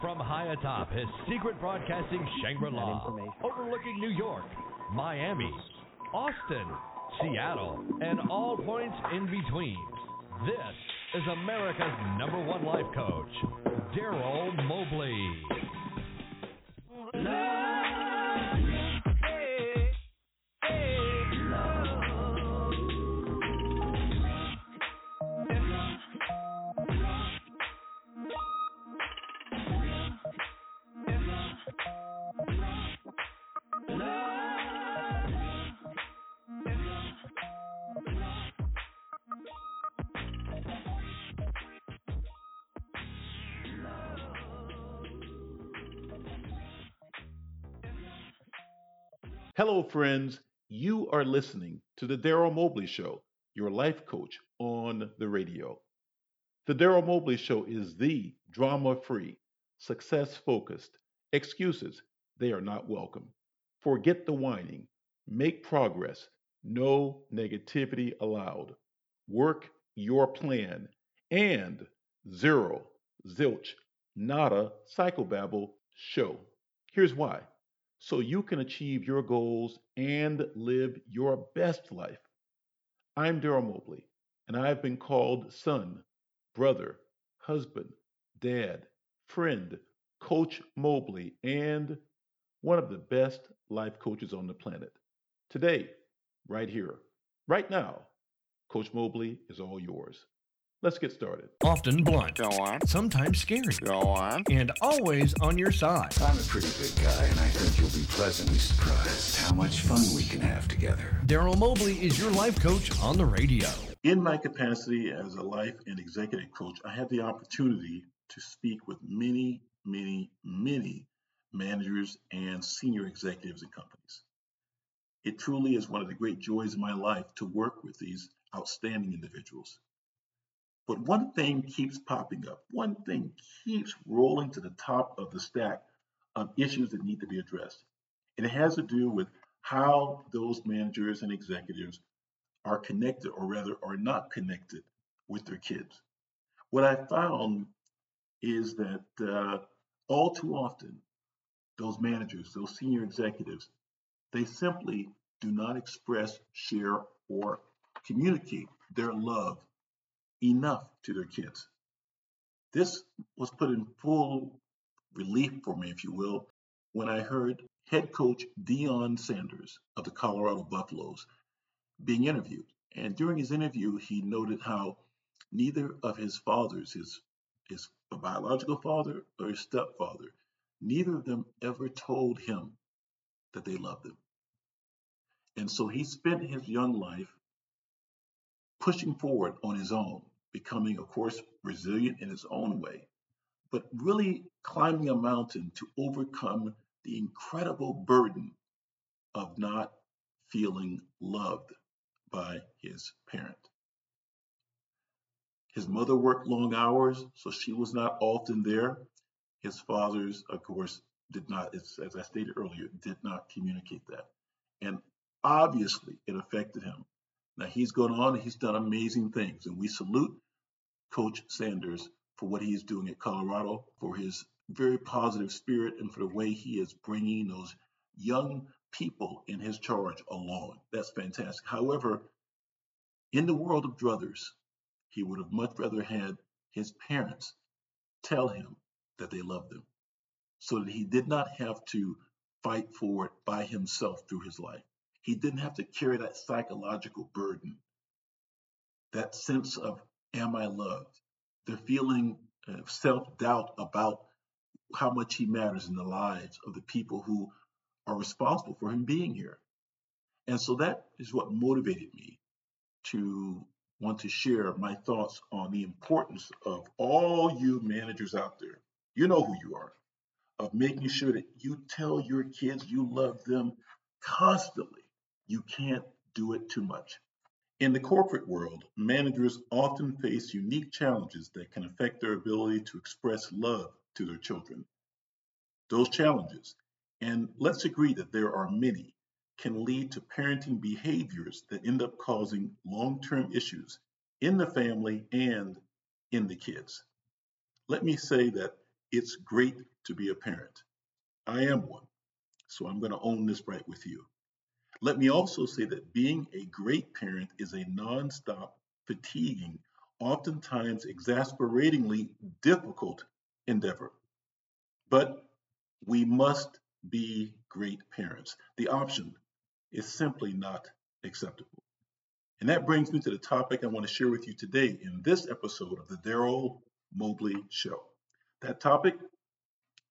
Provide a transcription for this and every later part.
From high atop his secret broadcasting Shangri La, overlooking New York, Miami, Austin, Seattle, and all points in between, this is America's number one life coach, Darryl Mobley. Hello, friends. You are listening to The Darryl Mobley Show, your life coach on the radio. The Darryl Mobley Show is the drama free, success focused. Excuses, they are not welcome. Forget the whining. Make progress. No negativity allowed. Work your plan. And zero, zilch, nada, psychobabble show. Here's why so you can achieve your goals and live your best life. I'm Darryl Mobley, and I've been called son, brother, husband, dad, friend, Coach Mobley, and one of the best life coaches on the planet. Today, right here, right now, Coach Mobley is all yours. Let's get started. Often blunt. Go on. Sometimes scary. Go on. And always on your side. I'm a pretty big guy, and I think you'll be pleasantly surprised how much fun we can have together. Darryl Mobley is your life coach on the radio. In my capacity as a life and executive coach, I have the opportunity to speak with many, many, many managers and senior executives in companies. It truly is one of the great joys of my life to work with these outstanding individuals. But one thing keeps popping up. One thing keeps rolling to the top of the stack of issues that need to be addressed. And it has to do with how those managers and executives are connected, or rather, are not connected with their kids. What I found is that uh, all too often, those managers, those senior executives, they simply do not express, share, or communicate their love enough to their kids. This was put in full relief for me, if you will, when I heard head coach Deion Sanders of the Colorado Buffaloes being interviewed. And during his interview, he noted how neither of his fathers, his, his biological father or his stepfather, neither of them ever told him that they loved him. And so he spent his young life pushing forward on his own, becoming, of course, resilient in his own way, but really climbing a mountain to overcome the incredible burden of not feeling loved by his parent. His mother worked long hours, so she was not often there. His fathers, of course, did not, as I stated earlier, did not communicate that. And obviously, it affected him now he's gone on and he's done amazing things, and we salute Coach Sanders for what he's doing at Colorado, for his very positive spirit, and for the way he is bringing those young people in his charge along. That's fantastic. However, in the world of druthers, he would have much rather had his parents tell him that they loved him so that he did not have to fight for it by himself through his life. He didn't have to carry that psychological burden, that sense of, am I loved? The feeling of self doubt about how much he matters in the lives of the people who are responsible for him being here. And so that is what motivated me to want to share my thoughts on the importance of all you managers out there. You know who you are, of making sure that you tell your kids you love them constantly you can't do it too much. In the corporate world, managers often face unique challenges that can affect their ability to express love to their children. Those challenges, and let's agree that there are many, can lead to parenting behaviors that end up causing long term issues in the family and in the kids. Let me say that It's great to be a parent. I am one, so I'm going to own this right with you. Let me also say that being a great parent is a nonstop, fatiguing, oftentimes exasperatingly difficult endeavor. But we must be great parents. The option is simply not acceptable. And that brings me to the topic I want to share with you today in this episode of the Darryl Mobley Show. That topic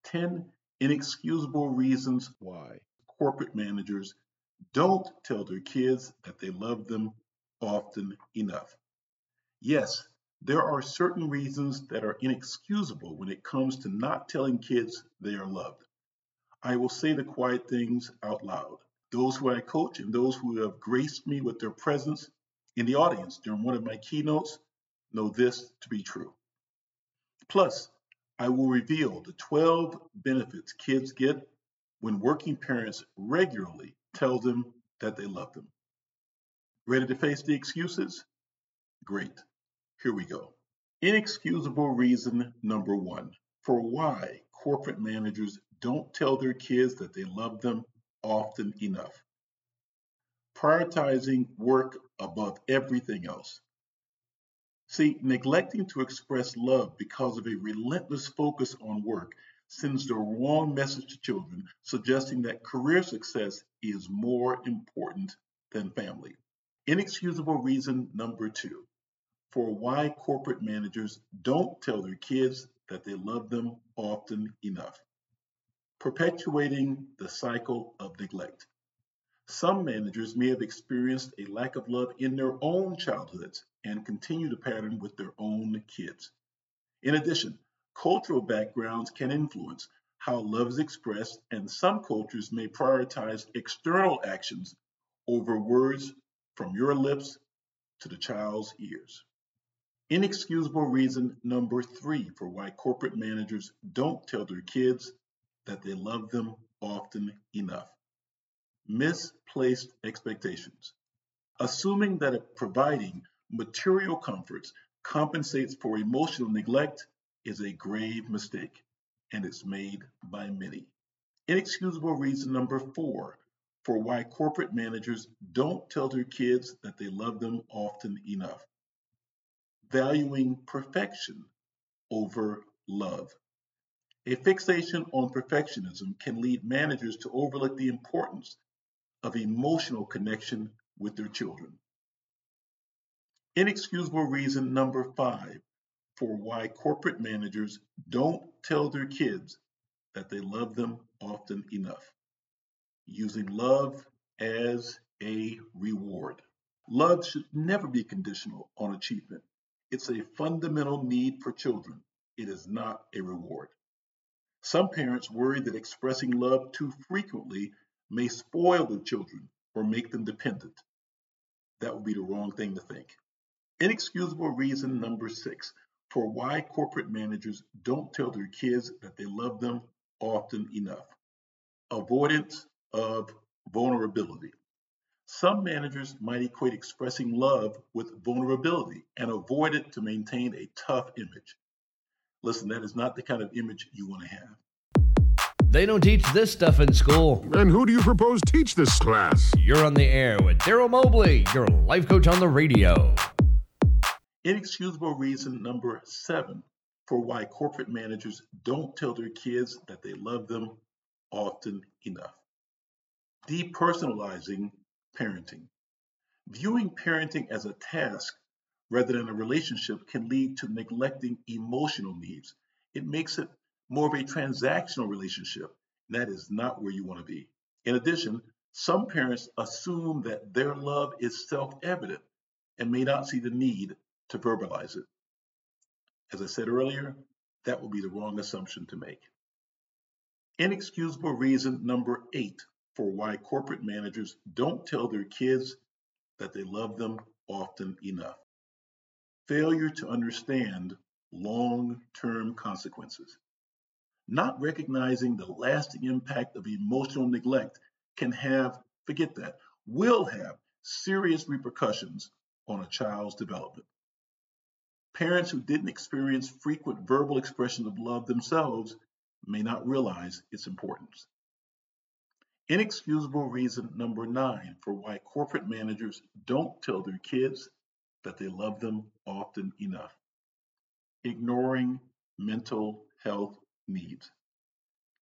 10 inexcusable reasons why corporate managers don't tell their kids that they love them often enough. Yes, there are certain reasons that are inexcusable when it comes to not telling kids they are loved. I will say the quiet things out loud. Those who I coach and those who have graced me with their presence in the audience during one of my keynotes know this to be true. Plus, I will reveal the 12 benefits kids get when working parents regularly tell them that they love them. Ready to face the excuses? Great. Here we go. Inexcusable reason number one for why corporate managers don't tell their kids that they love them often enough. Prioritizing work above everything else. See, neglecting to express love because of a relentless focus on work sends the wrong message to children, suggesting that career success is more important than family. Inexcusable reason number two for why corporate managers don't tell their kids that they love them often enough. Perpetuating the cycle of neglect. Some managers may have experienced a lack of love in their own childhoods and continue the pattern with their own kids. In addition, cultural backgrounds can influence how love is expressed, and some cultures may prioritize external actions over words from your lips to the child's ears. Inexcusable reason number three for why corporate managers don't tell their kids that they love them often enough. Misplaced expectations. Assuming that providing material comforts compensates for emotional neglect is a grave mistake, and it's made by many. Inexcusable reason number four for why corporate managers don't tell their kids that they love them often enough valuing perfection over love. A fixation on perfectionism can lead managers to overlook the importance of emotional connection with their children. Inexcusable reason number five for why corporate managers don't tell their kids that they love them often enough. Using love as a reward. Love should never be conditional on achievement. It's a fundamental need for children. It is not a reward. Some parents worry that expressing love too frequently may spoil their children or make them dependent. That would be the wrong thing to think. Inexcusable reason number six for why corporate managers don't tell their kids that they love them often enough. Avoidance of vulnerability. Some managers might equate expressing love with vulnerability and avoid it to maintain a tough image. Listen, that is not the kind of image you want to have. They don't teach this stuff in school. And who do you propose teach this class? You're on the air with Darryl Mobley, your life coach on the radio. Inexcusable reason number seven for why corporate managers don't tell their kids that they love them often enough. Depersonalizing parenting. Viewing parenting as a task rather than a relationship can lead to neglecting emotional needs. It makes it more of a transactional relationship, and that is not where you want to be. In addition, some parents assume that their love is self evident and may not see the need to verbalize it. As I said earlier, that would be the wrong assumption to make. Inexcusable reason number eight for why corporate managers don't tell their kids that they love them often enough. Failure to understand long term consequences. Not recognizing the lasting impact of emotional neglect can have, forget that, will have serious repercussions on a child's development. Parents who didn't experience frequent verbal expression of love themselves may not realize its importance. Inexcusable reason number nine for why corporate managers don't tell their kids that they love them often enough. Ignoring mental health needs.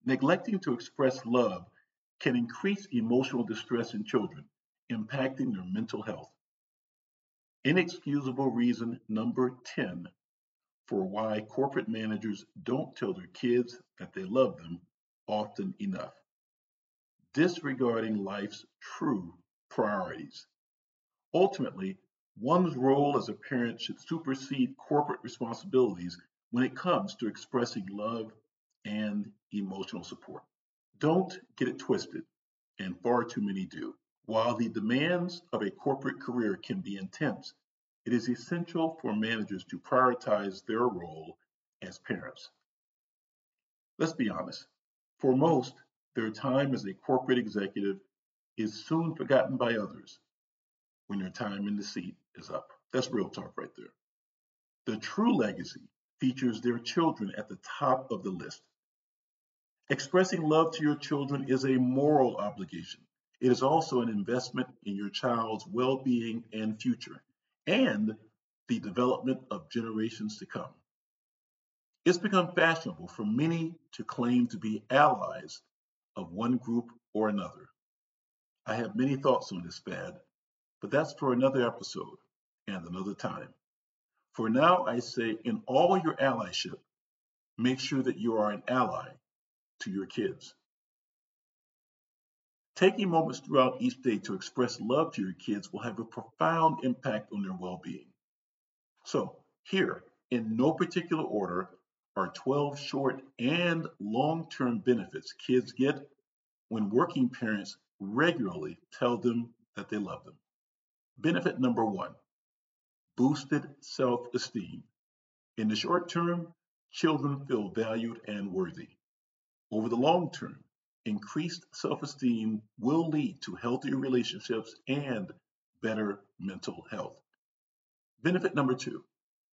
Neglecting to express love can increase emotional distress in children, impacting their mental health. Inexcusable reason number 10 for why corporate managers don't tell their kids that they love them often enough. Disregarding life's true priorities. Ultimately, one's role as a parent should supersede corporate responsibilities when it comes to expressing love and emotional support. Don't get it twisted, and far too many do. While the demands of a corporate career can be intense, it is essential for managers to prioritize their role as parents. Let's be honest. For most, their time as a corporate executive is soon forgotten by others when their time in the seat is up. That's real talk right there. The true legacy features their children at the top of the list. Expressing love to your children is a moral obligation. It is also an investment in your child's well being and future, and the development of generations to come. It's become fashionable for many to claim to be allies of one group or another. I have many thoughts on this fad, but that's for another episode and another time. For now, I say in all your allyship, make sure that you are an ally to your kids. Taking moments throughout each day to express love to your kids will have a profound impact on their well being. So, here, in no particular order, are 12 short and long term benefits kids get when working parents regularly tell them that they love them. Benefit number one boosted self esteem. In the short term, children feel valued and worthy. Over the long term, increased self esteem will lead to healthier relationships and better mental health. Benefit number two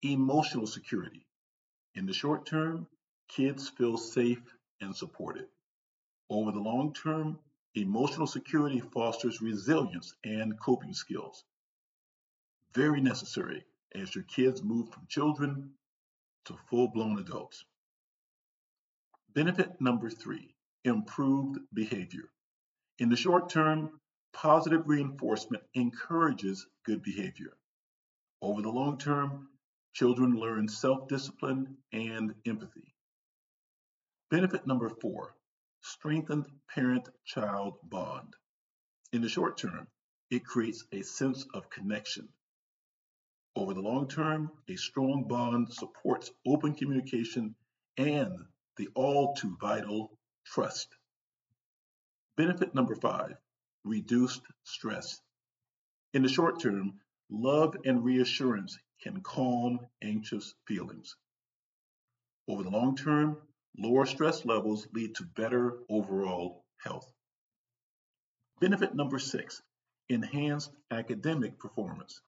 emotional security. In the short term, kids feel safe and supported. Over the long term, emotional security fosters resilience and coping skills. Very necessary as your kids move from children to full blown adults. Benefit number three improved behavior. In the short term, positive reinforcement encourages good behavior. Over the long term, children learn self discipline and empathy. Benefit number four strengthened parent child bond. In the short term, it creates a sense of connection. Over the long term, a strong bond supports open communication and the all too vital trust. Benefit number five reduced stress. In the short term, love and reassurance can calm anxious feelings. Over the long term, lower stress levels lead to better overall health. Benefit number six enhanced academic performance.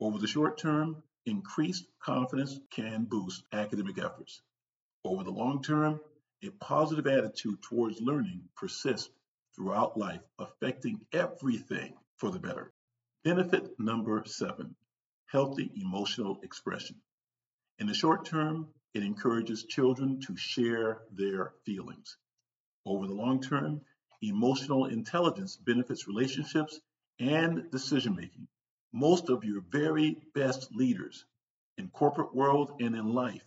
Over the short term, increased confidence can boost academic efforts. Over the long term, a positive attitude towards learning persists throughout life, affecting everything for the better. Benefit number seven healthy emotional expression. In the short term, it encourages children to share their feelings. Over the long term, emotional intelligence benefits relationships and decision making. Most of your very best leaders in corporate world and in life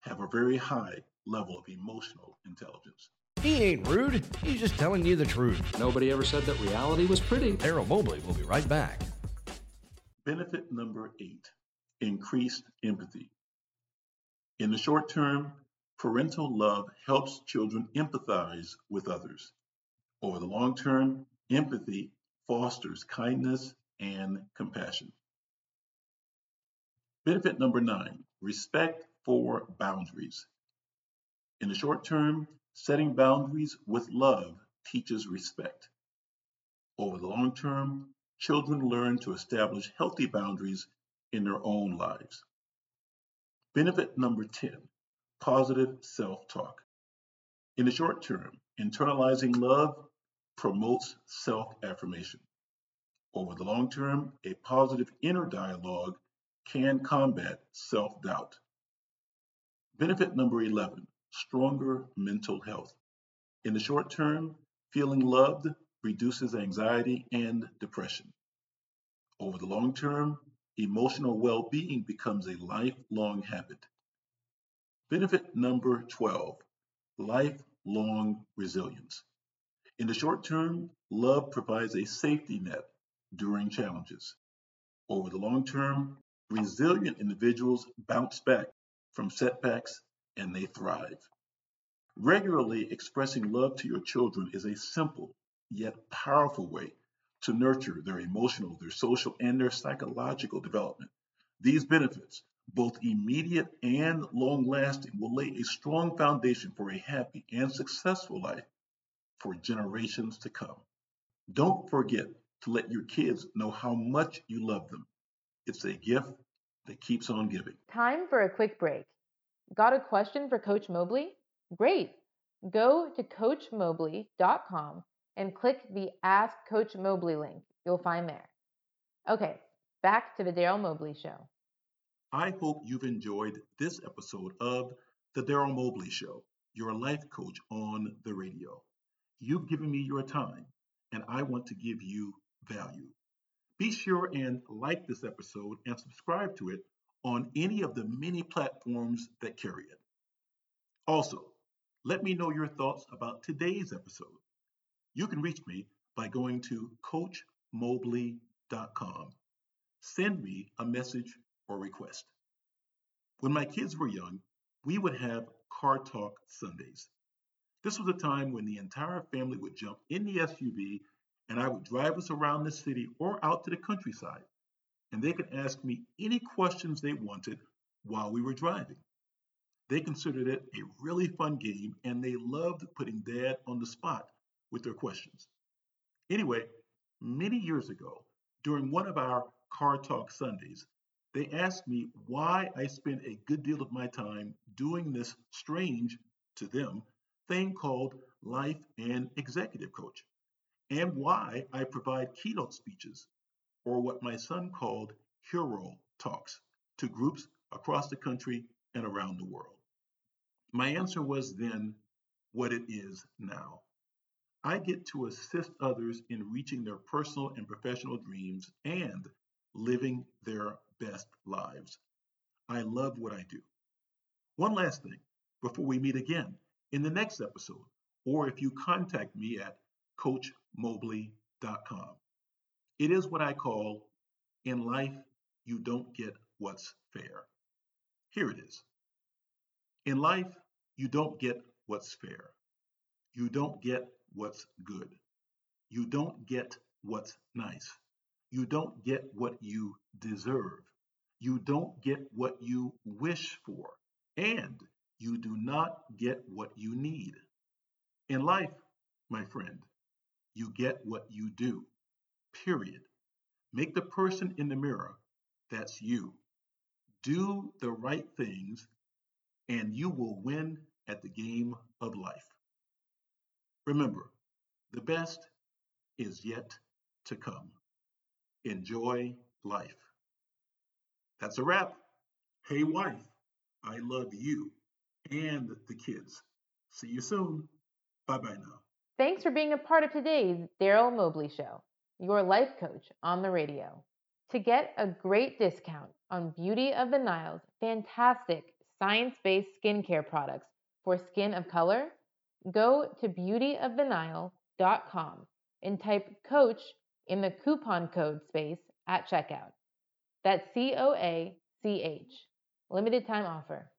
have a very high level of emotional intelligence. He ain't rude. He's just telling you the truth. Nobody ever said that reality was pretty. Darryl Mobley will be right back. Benefit number eight increased empathy. In the short term, parental love helps children empathize with others. Over the long term, empathy fosters kindness and compassion. Benefit number nine respect for boundaries. In the short term, setting boundaries with love teaches respect. Over the long term, children learn to establish healthy boundaries in their own lives. Benefit number 10 positive self talk. In the short term, internalizing love promotes self affirmation. Over the long term, a positive inner dialogue can combat self doubt. Benefit number 11 stronger mental health. In the short term, feeling loved reduces anxiety and depression. Over the long term, emotional well being becomes a lifelong habit. Benefit number 12 lifelong resilience. In the short term, love provides a safety net during challenges. Over the long term, resilient individuals bounce back from setbacks and they thrive. Regularly expressing love to your children is a simple yet powerful way to nurture their emotional, their social, and their psychological development. These benefits, both immediate and long lasting, will lay a strong foundation for a happy and successful life for generations to come. Don't forget to let your kids know how much you love them. It's a gift that keeps on giving. Time for a quick break. Got a question for Coach Mobley? Great. Go to CoachMobley.com and click the Ask Coach Mobley link you'll find there. Okay, back to the Darryl Mobley Show. I hope you've enjoyed this episode of The Darryl Mobley Show, your life coach on the radio. You've given me your time, and I want to give you value. Be sure and like this episode and subscribe to it on any of the many platforms that carry it. Also, let me know your thoughts about today's episode. You can reach me by going to CoachMobley.com. Send me a message or request. When my kids were young, we would have car talk Sundays. This was a time when the entire family would jump in the SUV and I would drive us around the city or out to the countryside, and they could ask me any questions they wanted while we were driving. They considered it a really fun game and they loved putting dad on the spot with their questions. Anyway, many years ago, during one of our Car Talk Sundays, they asked me why I spent a good deal of my time doing this strange, to them, thing called life and executive coach and why I provide keynote speeches, or what my son called hero talks, to groups across the country and around the world. My answer was then what it is now. I get to assist others in reaching their personal and professional dreams and living their best lives. I love what I do. One last thing before we meet again in the next episode, or if you contact me at coachmobley.com. It is what I call in life, you don't get what's fair. Here it is. In life, you don't get what's fair. You don't get what's good. You don't get what's nice. You don't get what you deserve. You don't get what you wish for. And you do not get what you need. In life, my friend, you get what you do. Period. Make the person in the mirror, that's you. Do the right things, and you will win at the game of life. Remember, the best is yet to come. Enjoy life. That's a wrap. Hey, wife, I love you and the kids. See you soon. Bye bye now. Thanks for being a part of today's Darryl Mobley Show, your life coach on the radio. To get a great discount on Beauty of the Nile's fantastic science based skincare products for skin of color, go to beautyofthenile.com and type coach in the coupon code space at checkout. That's C O A C H. Limited time offer.